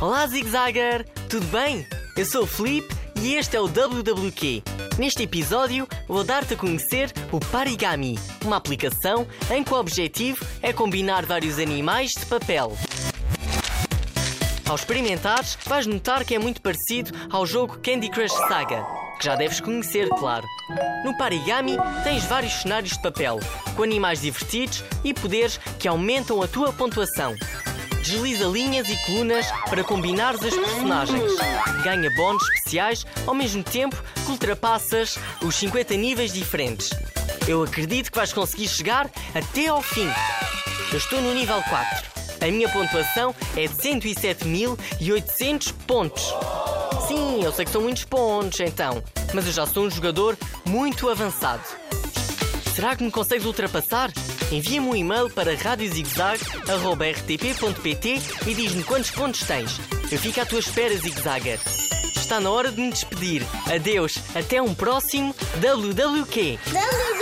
Olá, Zigzagger! Tudo bem? Eu sou o Felipe e este é o WWQ. Neste episódio, vou dar-te a conhecer o Parigami, uma aplicação em que o objetivo é combinar vários animais de papel. Ao experimentares, vais notar que é muito parecido ao jogo Candy Crush Saga, que já deves conhecer, claro. No Parigami tens vários cenários de papel, com animais divertidos e poderes que aumentam a tua pontuação. Desliza linhas e colunas para combinares as personagens. Ganha bónus especiais ao mesmo tempo que ultrapassas os 50 níveis diferentes. Eu acredito que vais conseguir chegar até ao fim. Eu estou no nível 4. A minha pontuação é de 107.800 pontos. Sim, eu sei que são muitos pontos, então. Mas eu já sou um jogador muito avançado. Será que me consegues ultrapassar? Envia-me um e-mail para radiozigzag.rtp.pt e diz-me quantos pontos tens. Eu fico à tua espera, Zigzagger. Está na hora de me despedir. Adeus, até um próximo WWQ. WWQ.